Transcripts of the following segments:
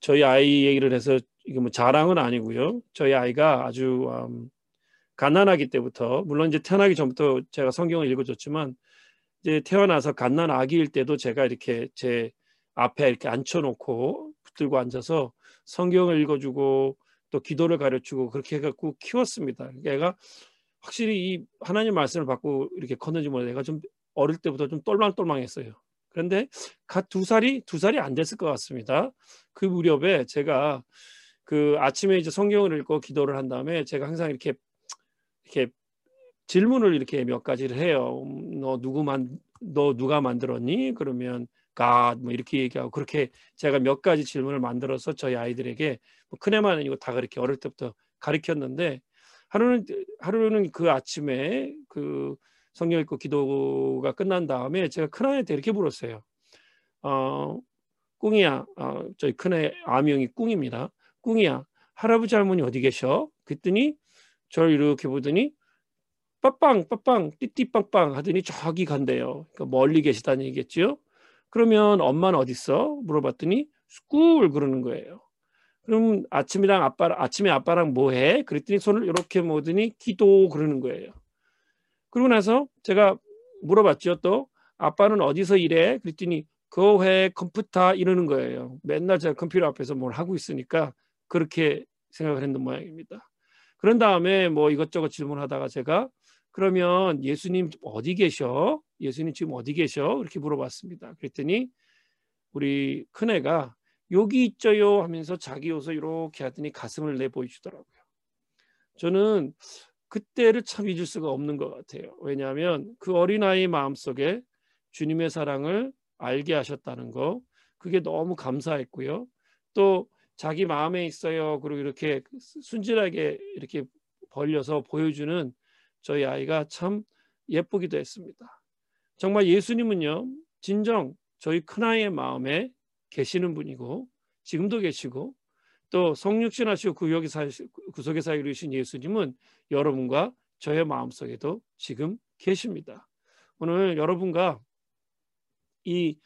저희 아이 얘기를 해서 이게 뭐 자랑은 아니고요. 저희 아이가 아주 음, 갓난아기 때부터 물론 이제 태어나기 전부터 제가 성경을 읽어줬지만 이제 태어나서 갓난 아기일 때도 제가 이렇게 제 앞에 이렇게 앉혀놓고 붙들고 앉아서 성경을 읽어주고 또 기도를 가르치고 그렇게 해갖고 키웠습니다. 얘가 확실히 이 하나님 말씀을 받고 이렇게 컸는지 몰라 내가 좀 어릴 때부터 좀 똘망똘망했어요. 그런데 갓 두 살이 두 살이 안 됐을 것 같습니다. 그 무렵에 제가 그 아침에 이제 성경을 읽고 기도를 한 다음에 제가 항상 이렇게 이렇게 질문을 이렇게 몇 가지를 해요. 음, 너 누구 만 너 누가 만들었니? 그러면 God 뭐 이렇게 얘기하고 그렇게 제가 몇 가지 질문을 만들어서 저희 아이들에게 뭐 큰애만 아니고 다 그렇게 어릴 때부터 가르쳤는데 하루는 하루는 그 아침에 그 성경 읽고 기도가 끝난 다음에 제가 큰아이한테 이렇게 물었어요. 어, 꿍이야, 어, 저희 큰애 아명이 꿍입니다. 꿍이야, 할아버지 할머니 어디 계셔? 그랬더니 저를 이렇게 보더니 빠빵 빠빵 띠띠빵빵 하더니 저기 간대요. 그러니까 멀리 계시다는 얘기겠죠. 그러면 엄마는 어디 있어? 물어봤더니 school 그러는 거예요. 그럼 아침이랑 아빠 아침에 아빠랑 뭐 해? 그랬더니 손을 이렇게 모으더니 기도 그러는 거예요. 그러고 나서 제가 물어봤죠. 또 아빠는 어디서 일해? 그랬더니 그회 컴퓨터 이러는 거예요. 맨날 제가 컴퓨터 앞에서 뭘 하고 있으니까 그렇게 생각을 했는 모양입니다. 그런 다음에 뭐 이것저것 질문하다가 제가 그러면 예수님 어디 계셔? 예수님 지금 어디 계셔? 이렇게 물어봤습니다. 그랬더니 우리 큰애가 여기 있죠요 하면서 자기 옷을 이렇게 하더니 가슴을 내 보여주더라고요. 저는 그때를 참 잊을 수가 없는 것 같아요. 왜냐하면 그 어린아이 마음속에 주님의 사랑을 알게 하셨다는 거 그게 너무 감사했고요. 또 자기 마음에 있어요. 그리고 이렇게 순진하게 이렇게 벌려서 보여주는 저희 아이가 참 예쁘기도 했습니다. 정말 예수님은요, 진정 저희 큰아이의 마음에 계시는 분이고, 지금도 계시고, 또 성육신 하시고 구역에 사, 구속에 살고 계신 예수님은 여러분과 저의 마음속에도 지금 계십니다. 오늘 여러분과 이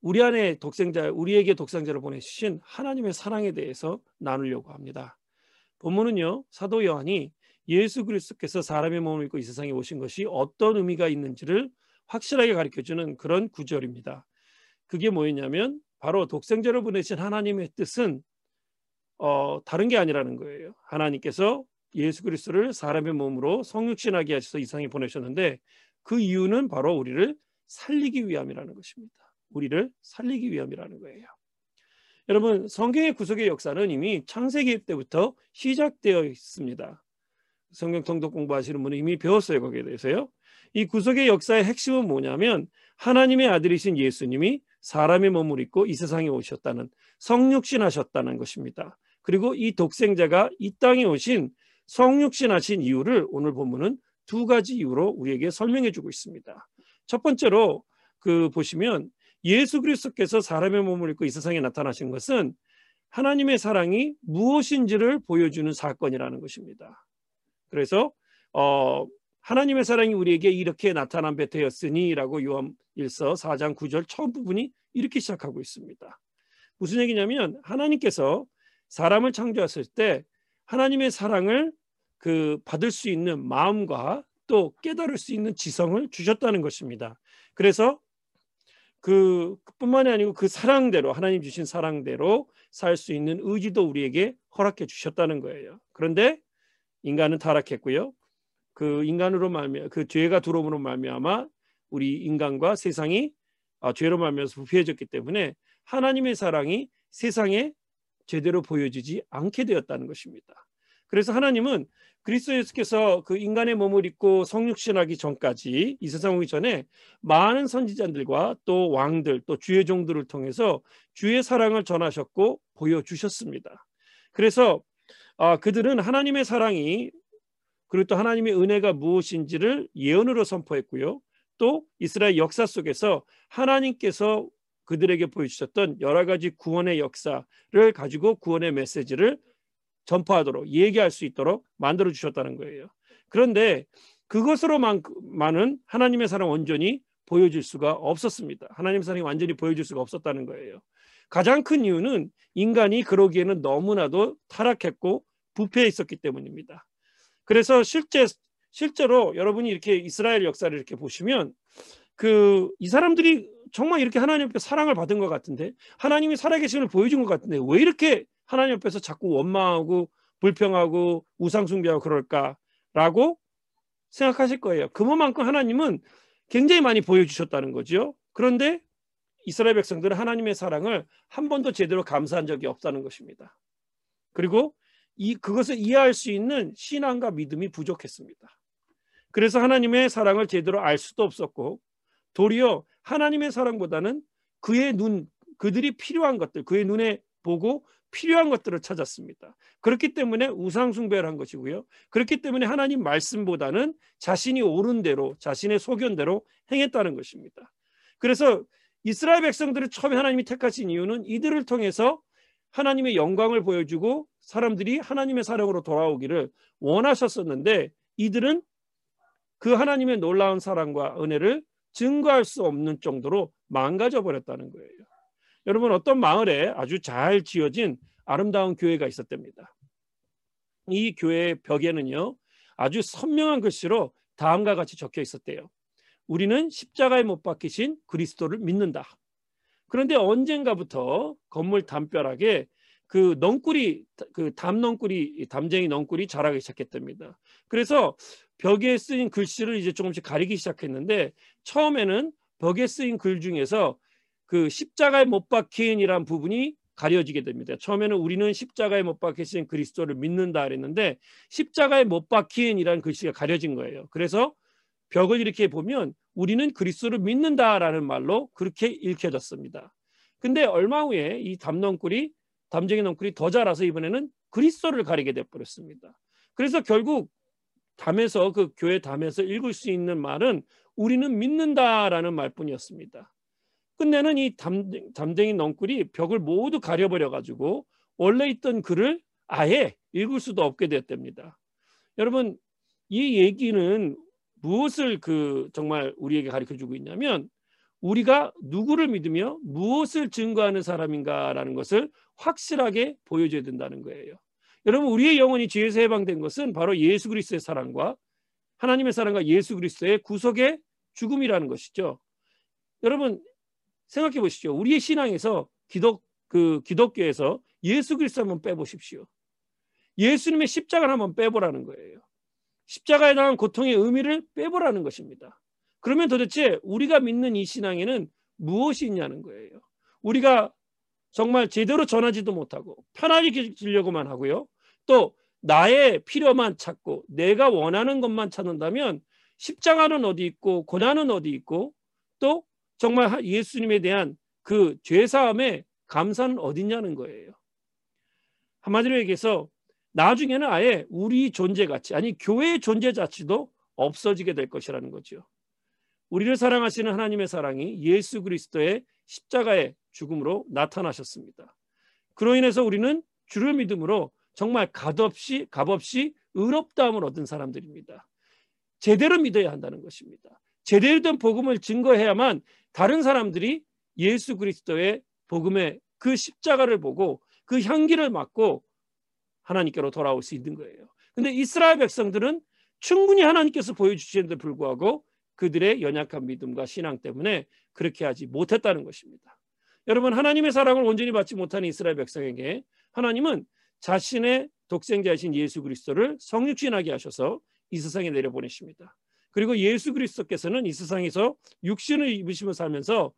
우리 안에 독생자, 우리에게 독생자를 보내주신 하나님의 사랑에 대해서 나누려고 합니다. 본문은요, 사도 요한이 예수 그리스도께서 사람의 몸을 입고 이 세상에 오신 것이 어떤 의미가 있는지를 확실하게 가르쳐 주는 그런 구절입니다. 그게 뭐였냐면 바로 독생자를 보내신 하나님의 뜻은 어, 다른 게 아니라는 거예요. 하나님께서 예수 그리스도를 사람의 몸으로 성육신하게 하셔서 이상에 보내셨는데 그 이유는 바로 우리를 살리기 위함이라는 것입니다. 우리를 살리기 위함이라는 거예요. 여러분 성경의 구속의 역사는 이미 창세기 때부터 시작되어 있습니다. 성경 통독 공부하시는 분은 이미 배웠어요 거기에 대해서요. 이 구속의 역사의 핵심은 뭐냐면 하나님의 아들이신 예수님이 사람의 몸을 입고 이 세상에 오셨다는 성육신하셨다는 것입니다. 그리고 이 독생자가 이 땅에 오신 성육신하신 이유를 오늘 본문은 두 가지 이유로 우리에게 설명해 주고 있습니다. 첫 번째로 그 보시면 예수 그리스도께서 사람의 몸을 입고 이 세상에 나타나신 것은 하나님의 사랑이 무엇인지를 보여주는 사건이라는 것입니다. 그래서 어, 하나님의 사랑이 우리에게 이렇게 나타난 배 되었으니라고 요한 1서 4장 9절 처음 부분이 이렇게 시작하고 있습니다. 무슨 얘기냐면 하나님께서 사람을 창조했을 때 하나님의 사랑을 그 받을 수 있는 마음과 또 깨달을 수 있는 지성을 주셨다는 것입니다. 그래서 그 뿐만이 아니고 그 사랑대로 하나님 주신 사랑대로 살 수 있는 의지도 우리에게 허락해 주셨다는 거예요. 그런데 인간은 타락했고요. 그 인간으로 말미 그 죄가 들어옴으로 말미암아 우리 인간과 세상이 아, 죄로 말미암아서 부패해졌기 때문에 하나님의 사랑이 세상에 제대로 보여지지 않게 되었다는 것입니다. 그래서 하나님은 그리스도 예수께서 그 인간의 몸을 입고 성육신하기 전까지 이 세상 오기 전에 많은 선지자들과 또 왕들 또 주의 종들을 통해서 주의 사랑을 전하셨고 보여주셨습니다. 그래서 아, 그들은 하나님의 사랑이 그리고 또 하나님의 은혜가 무엇인지를 예언으로 선포했고요. 또 이스라엘 역사 속에서 하나님께서 그들에게 보여주셨던 여러 가지 구원의 역사를 가지고 구원의 메시지를 전파하도록 얘기할 수 있도록 만들어 주셨다는 거예요. 그런데 그것으로만은 하나님의 사랑 온전히 보여줄 수가 없었습니다. 하나님의 사랑이 완전히 보여줄 수가 없었다는 거예요. 가장 큰 이유는 인간이 그러기에는 너무나도 타락했고 부패해 있었기 때문입니다. 그래서 실제 실제로 여러분이 이렇게 이스라엘 역사를 이렇게 보시면 그 이 사람들이 정말 이렇게 하나님 앞에 사랑을 받은 것 같은데 하나님이 살아계심을 보여준 것 같은데 왜 이렇게 하나님 앞에서 자꾸 원망하고 불평하고 우상숭배하고 그럴까라고 생각하실 거예요. 그만큼 하나님은 굉장히 많이 보여주셨다는 거죠. 그런데 이스라엘 백성들은 하나님의 사랑을 한 번도 제대로 감사한 적이 없다는 것입니다. 그리고 이 그것을 이해할 수 있는 신앙과 믿음이 부족했습니다. 그래서 하나님의 사랑을 제대로 알 수도 없었고 도리어 하나님의 사랑보다는 그의 눈 그들이 필요한 것들 그의 눈에 보고 필요한 것들을 찾았습니다. 그렇기 때문에 우상 숭배를 한 것이고요. 그렇기 때문에 하나님 말씀보다는 자신이 옳은 대로 자신의 소견대로 행했다는 것입니다. 그래서 이스라엘 백성들을 처음에 하나님이 택하신 이유는 이들을 통해서 하나님의 영광을 보여주고 사람들이 하나님의 사랑으로 돌아오기를 원하셨었는데 이들은 그 하나님의 놀라운 사랑과 은혜를 증거할 수 없는 정도로 망가져 버렸다는 거예요. 여러분 어떤 마을에 아주 잘 지어진 아름다운 교회가 있었답니다. 이 교회 벽에는요 아주 선명한 글씨로 다음과 같이 적혀 있었대요. 우리는 십자가에 못 박히신 그리스도를 믿는다. 그런데 언젠가부터 건물 담벼락에 그 넝굴이 그 담넝굴이 담쟁이 넝굴이 자라기 시작했답니다. 그래서 벽에 쓰인 글씨를 이제 조금씩 가리기 시작했는데 처음에는 벽에 쓰인 글 중에서 그 십자가에 못 박힌이란 부분이 가려지게 됩니다. 처음에는 우리는 십자가에 못 박히신 그리스도를 믿는다 그랬는데 십자가에 못 박힌이라는 글씨가 가려진 거예요. 그래서 벽을 이렇게 보면 우리는 그리스도를 믿는다라는 말로 그렇게 읽혀졌습니다. 근데 얼마 후에 이 담넝굴이 담쟁이 넝굴이 더 자라서 이번에는 그리스도를 가리게 돼 버렸습니다. 그래서 결국 담에서 그 교회 담에서 읽을 수 있는 말은 우리는 믿는다라는 말뿐이었습니다. 끝내는 이 담, 담쟁이 넝굴이 벽을 모두 가려버려 가지고 원래 있던 글을 아예 읽을 수도 없게 되었답니다. 여러분 이 얘기는 무엇을 그 정말 우리에게 가르쳐 주고 있냐면 우리가 누구를 믿으며 무엇을 증거하는 사람인가라는 것을 확실하게 보여줘야 된다는 거예요. 여러분 우리의 영혼이 죄에서 해방된 것은 바로 예수 그리스도의 사랑과 하나님의 사랑과 예수 그리스도의 구속의 죽음이라는 것이죠. 여러분 생각해 보시죠. 우리의 신앙에서 기독 그 기독교에서 예수 그리스도 한번 빼보십시오. 예수님의 십자가를 한번 빼보라는 거예요. 십자가에 대한 고통의 의미를 빼보라는 것입니다. 그러면 도대체 우리가 믿는 이 신앙에는 무엇이 있냐는 거예요. 우리가 정말 제대로 전하지도 못하고 편하게 지려고만 하고요. 또 나의 필요만 찾고 내가 원하는 것만 찾는다면 십자가는 어디 있고 고난은 어디 있고 또 정말 예수님에 대한 그 죄사함의 감사는 어디냐는 거예요. 한마디로 얘기해서 나중에는 아예 우리 존재 가치 아니 교회의 존재 자체도 없어지게 될 것이라는 거죠. 우리를 사랑하시는 하나님의 사랑이 예수 그리스도의 십자가의 죽음으로 나타나셨습니다. 그로 인해서 우리는 주를 믿음으로 정말 값없이 값없이 의롭다함을 얻은 사람들입니다. 제대로 믿어야 한다는 것입니다. 제대로 된 복음을 증거해야만 다른 사람들이 예수 그리스도의 복음의 그 십자가를 보고 그 향기를 맡고 하나님께로 돌아올 수 있는 거예요. 근데 이스라엘 백성들은 충분히 하나님께서 보여주시는데 불구하고 그들의 연약한 믿음과 신앙 때문에 그렇게 하지 못했다는 것입니다. 여러분 하나님의 사랑을 온전히 받지 못하는 이스라엘 백성에게 하나님은 자신의 독생자이신 예수 그리스도를 성육신하게 하셔서 이 세상에 내려보내십니다. 그리고 예수 그리스도께서는 이 세상에서 육신을 입으시며 살면서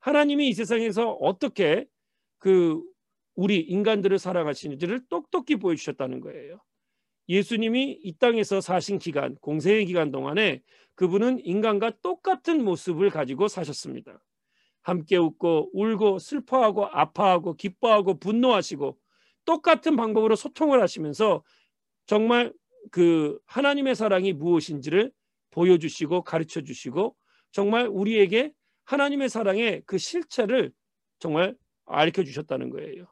하나님이 이 세상에서 어떻게 그 우리 인간들을 사랑하시는지를 똑똑히 보여주셨다는 거예요. 예수님이 이 땅에서 사신 기간, 공생의 기간 동안에 그분은 인간과 똑같은 모습을 가지고 사셨습니다. 함께 웃고 울고 슬퍼하고 아파하고 기뻐하고 분노하시고 똑같은 방법으로 소통을 하시면서 정말 그 하나님의 사랑이 무엇인지를 보여주시고 가르쳐 주시고 정말 우리에게 하나님의 사랑의 그 실체를 정말 알려 주셨다는 거예요.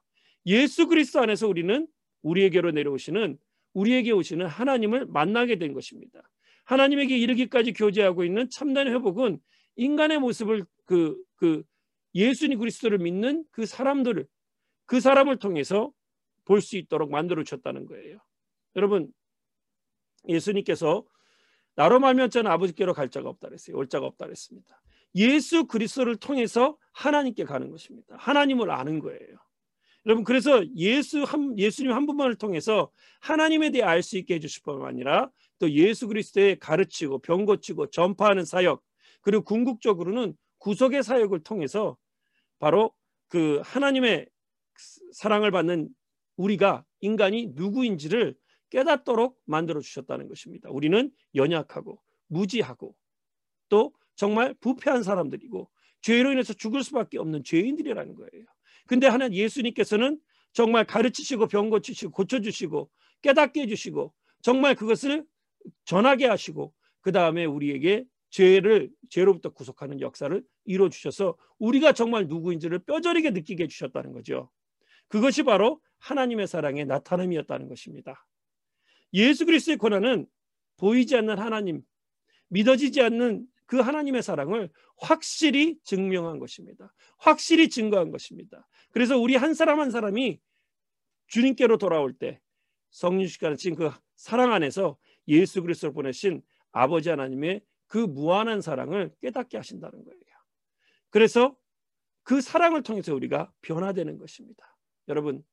예수 그리스도 안에서 우리는 우리에게로 내려오시는 우리에게 오시는 하나님을 만나게 된 것입니다. 하나님에게 이르기까지 교제하고 있는 참된 회복은 인간의 모습을 그, 그 예수님 그리스도를 믿는 그 사람들을 그 사람을 통해서 볼 수 있도록 만들어 주셨다는 거예요. 여러분 예수님께서 나로 말면 아버지께로 갈 자가 없다 그랬어요. 올 자가 없다 그랬습니다. 예수 그리스도를 통해서 하나님께 가는 것입니다. 하나님을 아는 거예요. 여러분 그래서 예수 한 예수님 한 분만을 통해서 하나님에 대해 알 수 있게 해주실 뿐만 아니라 또 예수 그리스도의 가르치고 병 고치고 전파하는 사역 그리고 궁극적으로는 구속의 사역을 통해서 바로 그 하나님의 사랑을 받는 우리가 인간이 누구인지를 깨닫도록 만들어 주셨다는 것입니다. 우리는 연약하고 무지하고 또 정말 부패한 사람들이고 죄로 인해서 죽을 수밖에 없는 죄인들이라는 거예요. 근데 하나님 예수님께서는 정말 가르치시고 병 고치시고 고쳐주시고 깨닫게 해주시고 정말 그것을 전하게 하시고 그 다음에 우리에게 죄를 죄로부터 구속하는 역사를 이루어 주셔서 우리가 정말 누구인지를 뼈저리게 느끼게 해 주셨다는 거죠. 그것이 바로 하나님의 사랑의 나타남이었다는 것입니다. 예수 그리스도의 고난은 보이지 않는 하나님, 믿어지지 않는 그 하나님의 사랑을 확실히 증명한 것입니다. 확실히 증거한 것입니다. 그래서 우리 한 사람 한 사람이 주님께로 돌아올 때 성령께서 지금 그 사랑 안에서 예수 그리스도를 보내신 아버지 하나님의 그 무한한 사랑을 깨닫게 하신다는 거예요. 그래서 그 사랑을 통해서 우리가 변화되는 것입니다. 여러분,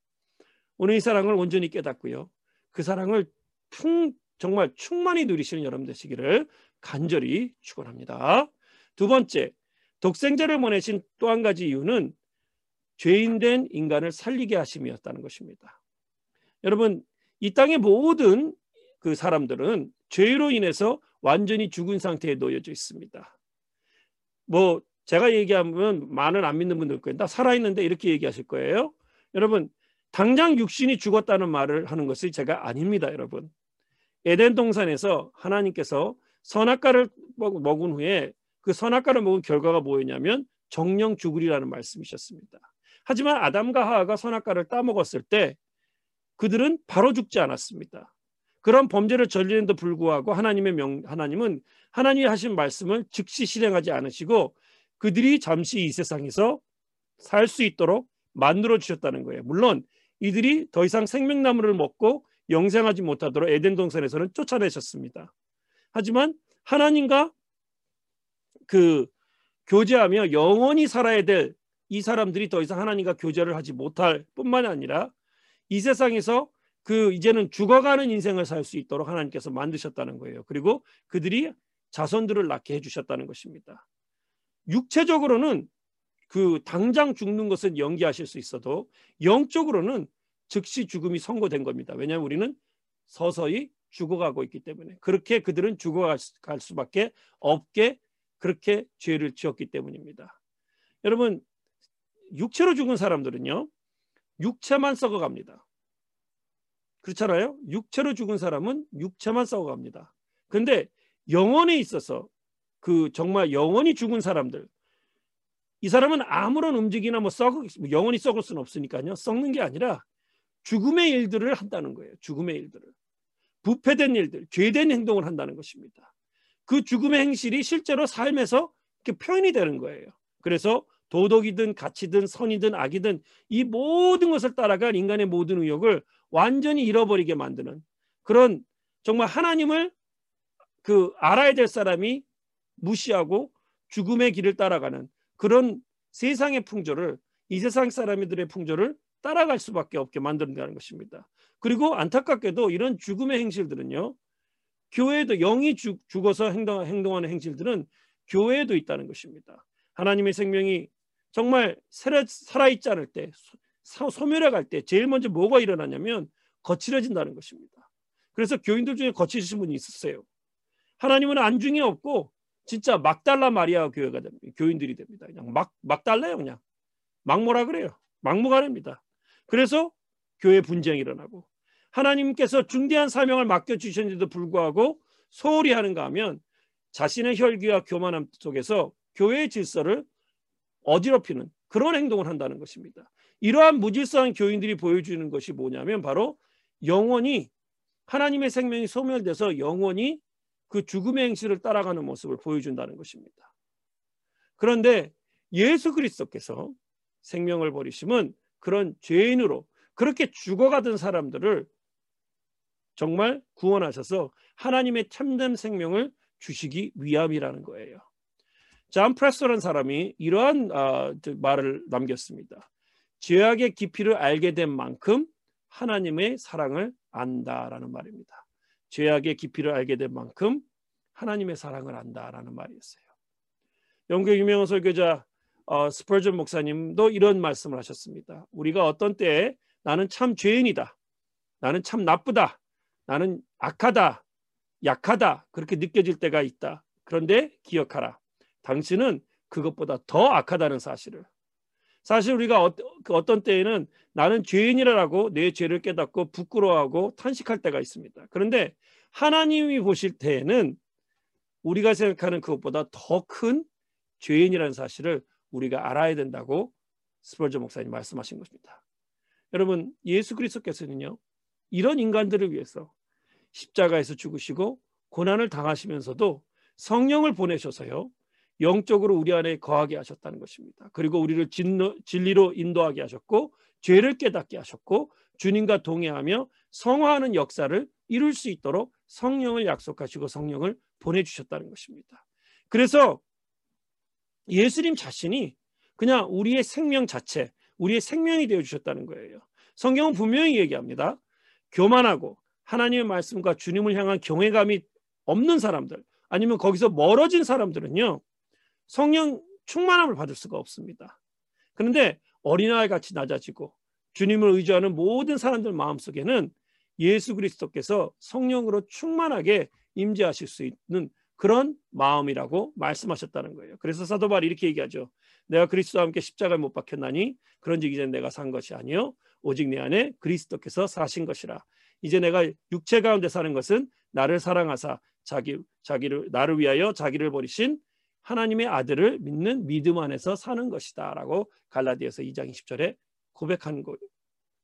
오늘 이 사랑을 온전히 깨닫고요. 그 사랑을 풍, 정말 충만히 누리시는 여러분 되시기를 간절히 축원합니다. 두 번째, 독생자를 보내신 또 한 가지 이유는 죄인된 인간을 살리게 하심이었다는 것입니다. 여러분, 이 땅의 모든 그 사람들은 죄로 인해서 완전히 죽은 상태에 놓여져 있습니다. 뭐 제가 얘기하면 많은 안 믿는 분들 거예요. 나 살아있는데 이렇게 얘기하실 거예요. 여러분 당장 육신이 죽었다는 말을 하는 것이 제가 아닙니다. 여러분 에덴 동산에서 하나님께서 선악과를 먹은 후에 그 선악과를 먹은 결과가 뭐였냐면 정령 죽으리라는 말씀이셨습니다. 하지만 아담과 하하가 선악과를 따먹었을 때 그들은 바로 죽지 않았습니다. 그런 범죄를 저지른데도 불구하고 하나님의 명 하나님은 하나님이 하신 말씀을 즉시 실행하지 않으시고 그들이 잠시 이 세상에서 살 수 있도록 만들어 주셨다는 거예요. 물론 이들이 더 이상 생명나무를 먹고 영생하지 못하도록 에덴 동산에서는 쫓아내셨습니다. 하지만 하나님과 그 교제하며 영원히 살아야 될 이 사람들이 더 이상 하나님과 교제를 하지 못할 뿐만 아니라 이 세상에서 그 이제는 죽어가는 인생을 살 수 있도록 하나님께서 만드셨다는 거예요. 그리고 그들이 자손들을 낳게 해주셨다는 것입니다. 육체적으로는 그 당장 죽는 것은 연기하실 수 있어도 영적으로는 즉시 죽음이 선고된 겁니다. 왜냐하면 우리는 서서히 죽어가고 있기 때문에 그렇게 그들은 죽어갈 수밖에 없게 그렇게 죄를 지었기 때문입니다. 여러분 육체로 죽은 사람들은요 육체만 썩어갑니다. 그렇잖아요. 육체로 죽은 사람은 육체만 썩어갑니다. 근데 영혼에 있어서 그 정말 영원히 죽은 사람들 이 사람은 아무런 움직이나 뭐 썩, 뭐 영원히 썩을 수는 없으니까요. 썩는 게 아니라 죽음의 일들을 한다는 거예요. 죽음의 일들을. 부패된 일들, 죄된 행동을 한다는 것입니다. 그 죽음의 행실이 실제로 삶에서 이렇게 표현이 되는 거예요. 그래서 도덕이든 가치든 선이든 악이든 이 모든 것을 따라간 인간의 모든 의욕을 완전히 잃어버리게 만드는 그런 정말 하나님을 그 알아야 될 사람이 무시하고 죽음의 길을 따라가는 그런 세상의 풍조를 이 세상 사람들의 풍조를 따라갈 수밖에 없게 만든다는 것입니다. 그리고 안타깝게도 이런 죽음의 행실들은요. 교회에도 영이 죽, 어서 행동, 행동하는 행실들은 교회에도 있다는 것입니다. 하나님의 생명이 정말 살아있지 않을 때 소멸해 갈 때 제일 먼저 뭐가 일어나냐면 거칠어진다는 것입니다. 그래서 교인들 중에 거치신 분이 있었어요. 하나님은 안중이 없고 진짜 막달라 마리아 교회가 됩니다. 교인들이 됩니다. 그냥 막 막달래요 그냥 막모라 그래요. 막무가내입니다. 그래서 교회 분쟁이 일어나고 하나님께서 중대한 사명을 맡겨 주셨는데도 불구하고 소홀히 하는가 하면 자신의 혈기와 교만함 속에서 교회의 질서를 어지럽히는 그런 행동을 한다는 것입니다. 이러한 무질서한 교인들이 보여주는 것이 뭐냐면 바로 영원히 하나님의 생명이 소멸돼서 영원히 그 죽음의 행실을 따라가는 모습을 보여준다는 것입니다. 그런데 예수 그리스도께서 생명을 버리심은 그런 죄인으로 그렇게 죽어가던 사람들을 정말 구원하셔서 하나님의 참된 생명을 주시기 위함이라는 거예요. 잔 프레스라는 사람이 이러한 어, 말을 남겼습니다. 죄악의 깊이를 알게 된 만큼 하나님의 사랑을 안다라는 말입니다. 죄악의 깊이를 알게 된 만큼 하나님의 사랑을 안다라는 말이었어요. 영국의 유명한 설교자 어, 스펄전 목사님도 이런 말씀을 하셨습니다. 우리가 어떤 때에 나는 참 죄인이다. 나는 참 나쁘다. 나는 악하다. 약하다. 그렇게 느껴질 때가 있다. 그런데 기억하라. 당신은 그것보다 더 악하다는 사실을. 사실 우리가 어, 그 어떤 때에는 나는 죄인이라고 내 죄를 깨닫고 부끄러워하고 탄식할 때가 있습니다. 그런데 하나님이 보실 때에는 우리가 생각하는 그것보다 더 큰 죄인이라는 사실을 우리가 알아야 된다고 스펄저 목사님 말씀하신 것입니다. 여러분 예수 그리스도께서는요 이런 인간들을 위해서 십자가에서 죽으시고 고난을 당하시면서도 성령을 보내셔서요 영적으로 우리 안에 거하게 하셨다는 것입니다. 그리고 우리를 진리로 인도하게 하셨고 죄를 깨닫게 하셨고 주님과 동행하며 성화하는 역사를 이룰 수 있도록 성령을 약속하시고 성령을 보내주셨다는 것입니다. 그래서 예수님 자신이 그냥 우리의 생명 자체, 우리의 생명이 되어 주셨다는 거예요. 성경은 분명히 얘기합니다. 교만하고 하나님의 말씀과 주님을 향한 경외감이 없는 사람들, 아니면 거기서 멀어진 사람들은요, 성령 충만함을 받을 수가 없습니다. 그런데 어린아이 같이 낮아지고 주님을 의지하는 모든 사람들 마음속에는 예수 그리스도께서 성령으로 충만하게 임재하실 수 있는 그런 마음이라고 말씀하셨다는 거예요. 그래서 사도 바울이 이렇게 얘기하죠. 내가 그리스도와 함께 십자가에 못 박혔나니 그런즉 이제 내가 산 것이 아니요 오직 내 안에 그리스도께서 사신 것이라. 이제 내가 육체 가운데 사는 것은 나를 사랑하사 자기 자기를 나를 위하여 자기를 버리신 하나님의 아들을 믿는 믿음 안에서 사는 것이다라고 갈라디아서 2장 20절에 고백한 거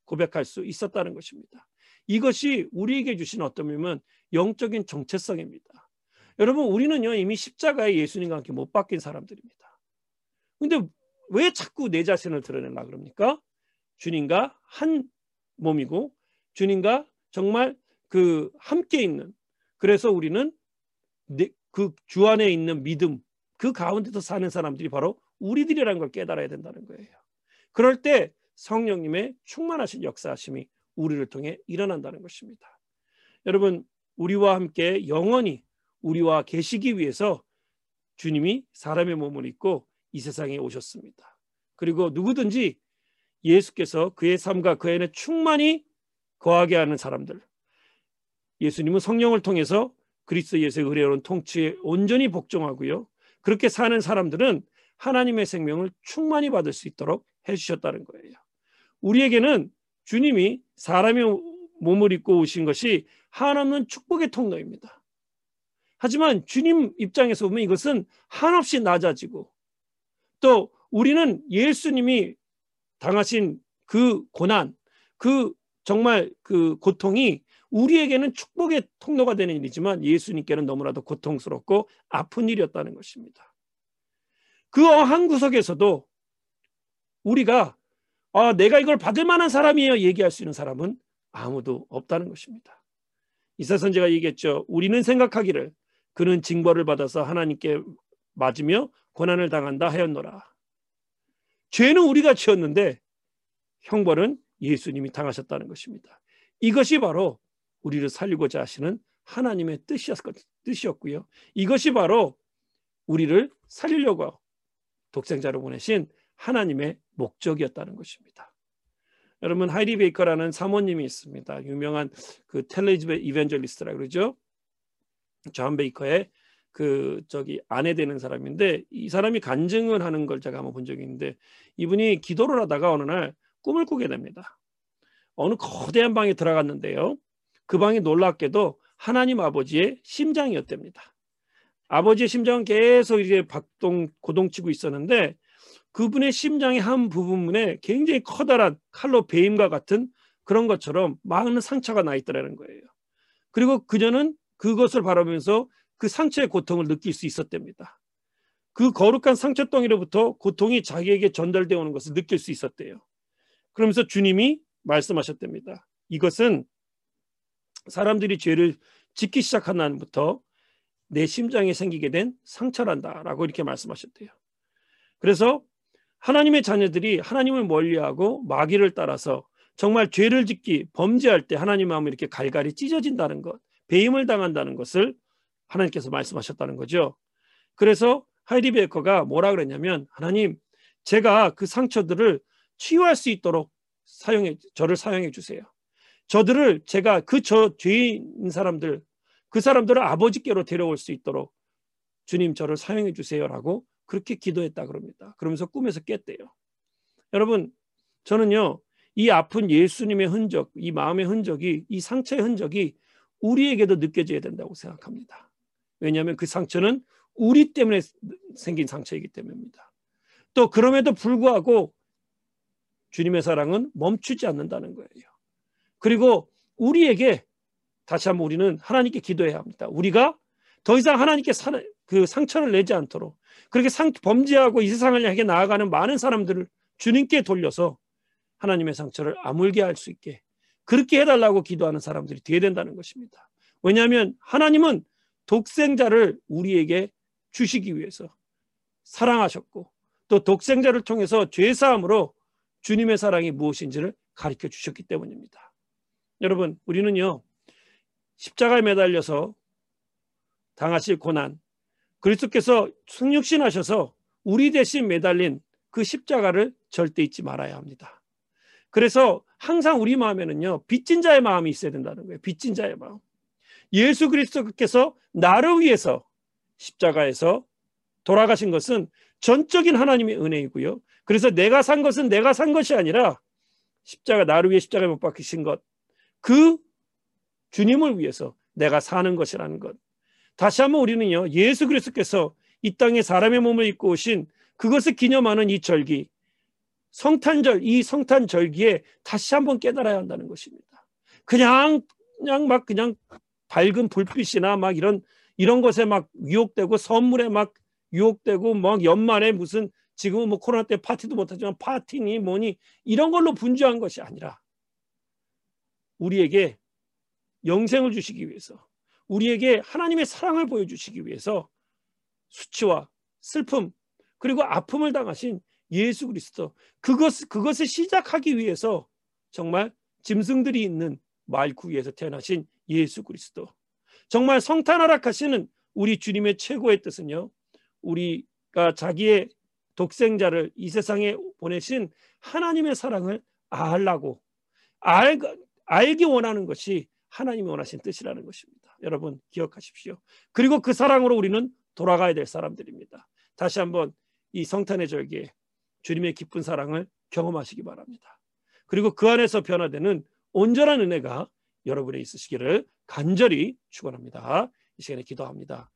고백할 수 있었다는 것입니다. 이것이 우리에게 주신 어떤 면은 영적인 정체성입니다. 여러분 우리는요 이미 십자가에 예수님과 함께 못 바뀐 사람들입니다. 근데 왜 자꾸 내 자신을 드러내려 그럽니까? 주님과 한 몸이고 주님과 정말 그 함께 있는 그래서 우리는 그 주 안에 있는 믿음 그 가운데서 사는 사람들이 바로 우리들이라는 걸 깨달아야 된다는 거예요. 그럴 때 성령님의 충만하신 역사하심이 우리를 통해 일어난다는 것입니다. 여러분 우리와 함께 영원히 우리와 계시기 위해서 주님이 사람의 몸을 입고 이 세상에 오셨습니다. 그리고 누구든지 예수께서 그의 삶과 그 안에 충만히 거하게 하는 사람들 예수님은 성령을 통해서 그리스도 예수의 의뢰로운 통치에 온전히 복종하고요. 그렇게 사는 사람들은 하나님의 생명을 충만히 받을 수 있도록 해주셨다는 거예요. 우리에게는 주님이 사람의 몸을 입고 오신 것이 한없는 축복의 통로입니다. 하지만 주님 입장에서 보면 이것은 한없이 낮아지고 또 우리는 예수님이 당하신 그 고난, 그 정말 그 고통이 우리에게는 축복의 통로가 되는 일이지만 예수님께는 너무나도 고통스럽고 아픈 일이었다는 것입니다. 그한 구석에서도 우리가 아, 내가 이걸 받을 만한 사람이에요 얘기할 수 있는 사람은 아무도 없다는 것입니다. 이사 선제가 얘기했죠. 우리는 생각하기를 그는 징벌을 받아서 하나님께 맞으며 고난을 당한다 하였노라. 죄는 우리가 지었는데 형벌은 예수님이 당하셨다는 것입니다. 이것이 바로 우리를 살리고자 하시는 하나님의 뜻이었고요. 이것이 바로 우리를 살리려고 독생자로 보내신 하나님의 목적이었다는 것입니다. 여러분 하이디 베이커라는 사모님이 있습니다. 유명한 그 텔레비전 evangelist라 그러죠. 존 베이커의 그 저기 아내 되는 사람인데 이 사람이 간증을 하는 걸 제가 한번 본 적이 있는데 이분이 기도를 하다가 어느 날 꿈을 꾸게 됩니다. 어느 거대한 방에 들어갔는데요. 그 방이 놀랍게도 하나님 아버지의 심장이었답니다. 아버지의 심장은 계속 이제 박동 고동치고 있었는데 그분의 심장의 한 부분에 굉장히 커다란 칼로 베임과 같은 그런 것처럼 많은 상처가 나 있더라는 거예요. 그리고 그녀는 그것을 바라보면서 그 상처의 고통을 느낄 수 있었답니다. 그 거룩한 상처덩이로부터 고통이 자기에게 전달되어 오는 것을 느낄 수 있었대요. 그러면서 주님이 말씀하셨답니다. 이것은 사람들이 죄를 짓기 시작한 날부터 내 심장에 생기게 된 상처란다라고 이렇게 말씀하셨대요. 그래서 하나님의 자녀들이 하나님을 멀리하고 마귀를 따라서 정말 죄를 짓기 범죄할 때 하나님 마음이 이렇게 갈갈이 찢어진다는 것, 배임을 당한다는 것을 하나님께서 말씀하셨다는 거죠. 그래서 하이리 베커가 뭐라 그랬냐면 하나님 제가 그 상처들을 치유할 수 있도록 사용해 저를 사용해 주세요. 저들을 제가 그 저 죄인 사람들 그 사람들을 아버지께로 데려올 수 있도록 주님 저를 사용해 주세요라고 그렇게 기도했다 그럽니다. 그러면서 꿈에서 깼대요. 여러분 저는요 이 아픈 예수님의 흔적, 이 마음의 흔적이 이 상처의 흔적이 우리에게도 느껴져야 된다고 생각합니다. 왜냐하면 그 상처는 우리 때문에 생긴 상처이기 때문입니다. 또 그럼에도 불구하고 주님의 사랑은 멈추지 않는다는 거예요. 그리고 우리에게 다시 한번 우리는 하나님께 기도해야 합니다. 우리가 더 이상 하나님께 그 상처를 내지 않도록 그렇게 상, 범죄하고 이 세상을 향해 나아가는 많은 사람들을 주님께 돌려서 하나님의 상처를 아물게 할 수 있게 그렇게 해달라고 기도하는 사람들이 되어야 된다는 것입니다. 왜냐하면 하나님은 독생자를 우리에게 주시기 위해서 사랑하셨고 또 독생자를 통해서 죄사함으로 주님의 사랑이 무엇인지를 가르쳐 주셨기 때문입니다. 여러분, 우리는요, 십자가에 매달려서 당하실 고난, 그리스도께서 승육신하셔서 우리 대신 매달린 그 십자가를 절대 잊지 말아야 합니다. 그래서 항상 우리 마음에는요, 빚진 자의 마음이 있어야 된다는 거예요. 빚진 자의 마음. 예수 그리스도께서 나를 위해서 십자가에서 돌아가신 것은 전적인 하나님의 은혜이고요. 그래서 내가 산 것은 내가 산 것이 아니라 십자가 나를 위해 십자가에 못 박히신 것. 그 주님을 위해서 내가 사는 것이라는 것. 다시 한번 우리는요. 예수 그리스도께서 이 땅에 사람의 몸을 입고 오신 그것을 기념하는 이 절기 성탄절 이 성탄절기에 다시 한번 깨달아야 한다는 것입니다. 그냥 그냥 막 그냥 밝은 불빛이나 막 이런 이런 것에 막 유혹되고 선물에 막 유혹되고 막 연말에 무슨 지금은 뭐 코로나 때 파티도 못하지만 파티니 뭐니 이런 걸로 분주한 것이 아니라 우리에게 영생을 주시기 위해서 우리에게 하나님의 사랑을 보여주시기 위해서 수치와 슬픔 그리고 아픔을 당하신 예수 그리스도 그것 그것을 시작하기 위해서 정말 짐승들이 있는 말구 위에서 태어나신 예수 그리스도. 정말 성탄 허락하시는 우리 주님의 최고의 뜻은요 우리가 자기의 독생자를 이 세상에 보내신 하나님의 사랑을 알라고 알, 알기 원하는 것이 하나님이 원하신 뜻이라는 것입니다. 여러분 기억하십시오. 그리고 그 사랑으로 우리는 돌아가야 될 사람들입니다. 다시 한번 이 성탄의 절기에 주님의 기쁜 사랑을 경험하시기 바랍니다. 그리고 그 안에서 변화되는 온전한 은혜가 여러분에 있으시기를 간절히 축원합니다. 이 시간에 기도합니다.